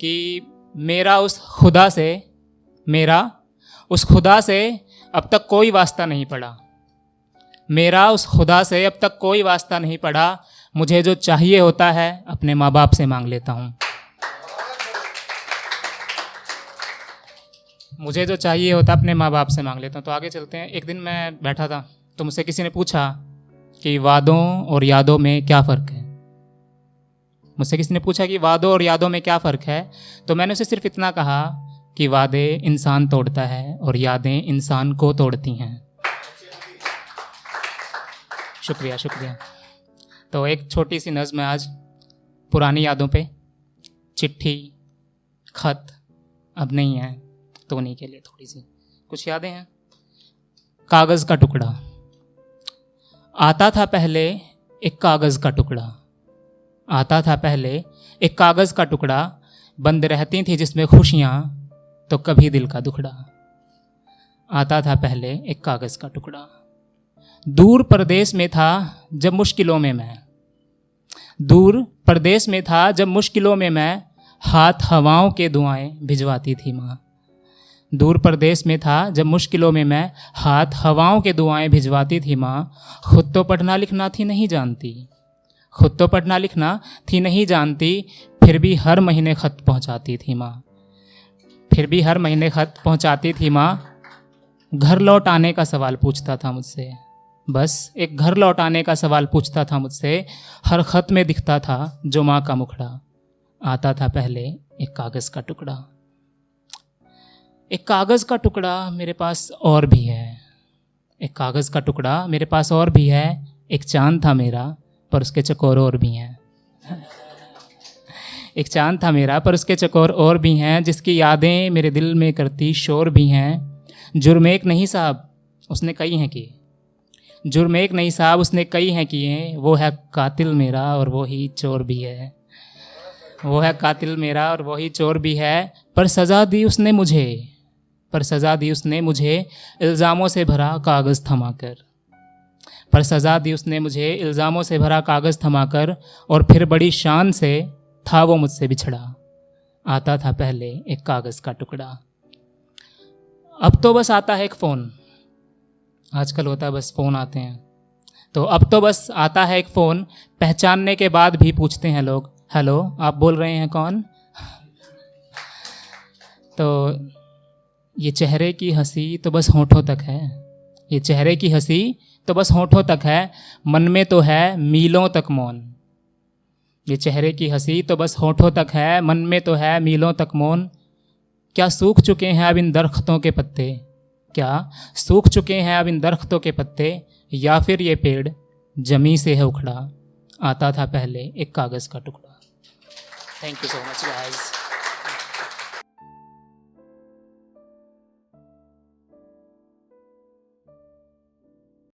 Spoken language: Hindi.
कि मेरा उस खुदा से, मेरा उस खुदा से अब तक कोई वास्ता नहीं पड़ा। मेरा उस खुदा से अब तक कोई वास्ता नहीं पड़ा। मुझे जो चाहिए होता है, अपने माँ बाप से मांग लेता हूँ। मुझे जो चाहिए होता अपने माँ बाप से मांग लेता हूँ। तो आगे चलते हैं। एक दिन मैं बैठा था। तो मुझसे किसी ने पूछा कि वादों और यादों में क्या फ़र्क है? मुझसे किसी ने पूछा कि वादों और यादों में क्या फ़र्क है? तो मैंने उसे सिर्फ़ इतना कहा कि वादे इंसान तोड़ता है और यादें इंसान को तोड़ती हैं। शुक्रिया शुक्रिया। तो एक छोटी सी नज़म आज पुरानी यादों पे। चिट्ठी, खत अब नहीं है तो उन्हीं के लिए थोड़ी सी कुछ यादें हैं। कागज़ का टुकड़ा। आता था पहले एक कागज़ का टुकड़ा। आता था पहले, एक कागज़ का टुकड़ा बंद रहती थी जिसमें खुशियाँ तो कभी दिल का दुखड़ा। आता था पहले एक कागज़ का टुकड़ा। दूर प्रदेश में था जब मुश्किलों में मैं। दूर प्रदेश में था जब मुश्किलों में मैं, हाथ हवाओं के दुआएँ भिजवाती थी माँ। दूर प्रदेश में था जब मुश्किलों में मैं, हाथ हवाओं के दुआएँ भिजवाती थी माँ। खुद तो पढ़ना लिखना थी, नहीं जानती। खुद तो पढ़ना लिखना थी नहीं जानती, फिर भी हर महीने खत पहुंचाती थी माँ। फिर भी हर महीने खत पहुंचाती थी माँ। घर लौट आने का सवाल पूछता था मुझसे। बस एक घर लौट आने का सवाल पूछता था मुझसे। हर खत में दिखता था जो माँ का मुखड़ा। आता था पहले एक कागज़ का टुकड़ा। एक कागज़ का टुकड़ा मेरे पास और भी है। एक कागज़ का टुकड़ा मेरे पास और भी है। एक चाँद था मेरा। पर उसके चकोर और भी हैं। एक चाँद था मेरा, पर उसके चकोर और भी हैं, जिसकी यादें मेरे दिल में करती शोर भी हैं। जुर्म एक नहीं साहब, उसने कई हैं किए। जुर्म एक नहीं साहब, उसने कई हैं किए। वो है कातिल मेरा और वो ही चोर भी है। वो है कातिल मेरा और वही चोर भी है। पर सज़ा दी उसने मुझे, पर सज़ा दी उसने मुझे। इल्ज़ामों से भरा कागज़ थमाकर पर सज़ा दी उसने मुझे, इल्ज़ामों से भरा कागज़ थमाकर, और फिर बड़ी शान से था वो मुझसे बिछड़ा। आता था पहले एक कागज़ का टुकड़ा। अब तो बस आता है एक फ़ोन। आजकल होता है बस फ़ोन आते हैं। तो अब तो बस आता है एक फ़ोन। पहचानने के बाद भी पूछते हैं लोग, हेलो, आप बोल रहे हैं कौन? तो ये चेहरे की हँसी तो बस होठों तक है। ये चेहरे की हँसी तो बस होठों तक है, मन में तो है मीलों तक मौन। ये चेहरे की हँसी तो बस होठों तक है, मन में तो है मीलों तक मौन। क्या सूख चुके हैं अब इन दरख्तों के पत्ते? क्या सूख चुके हैं अब इन दरख्तों के पत्ते? या फिर ये पेड़ जमी से है उखड़ा? आता था पहले एक कागज़ का टुकड़ा। Thank you so much guys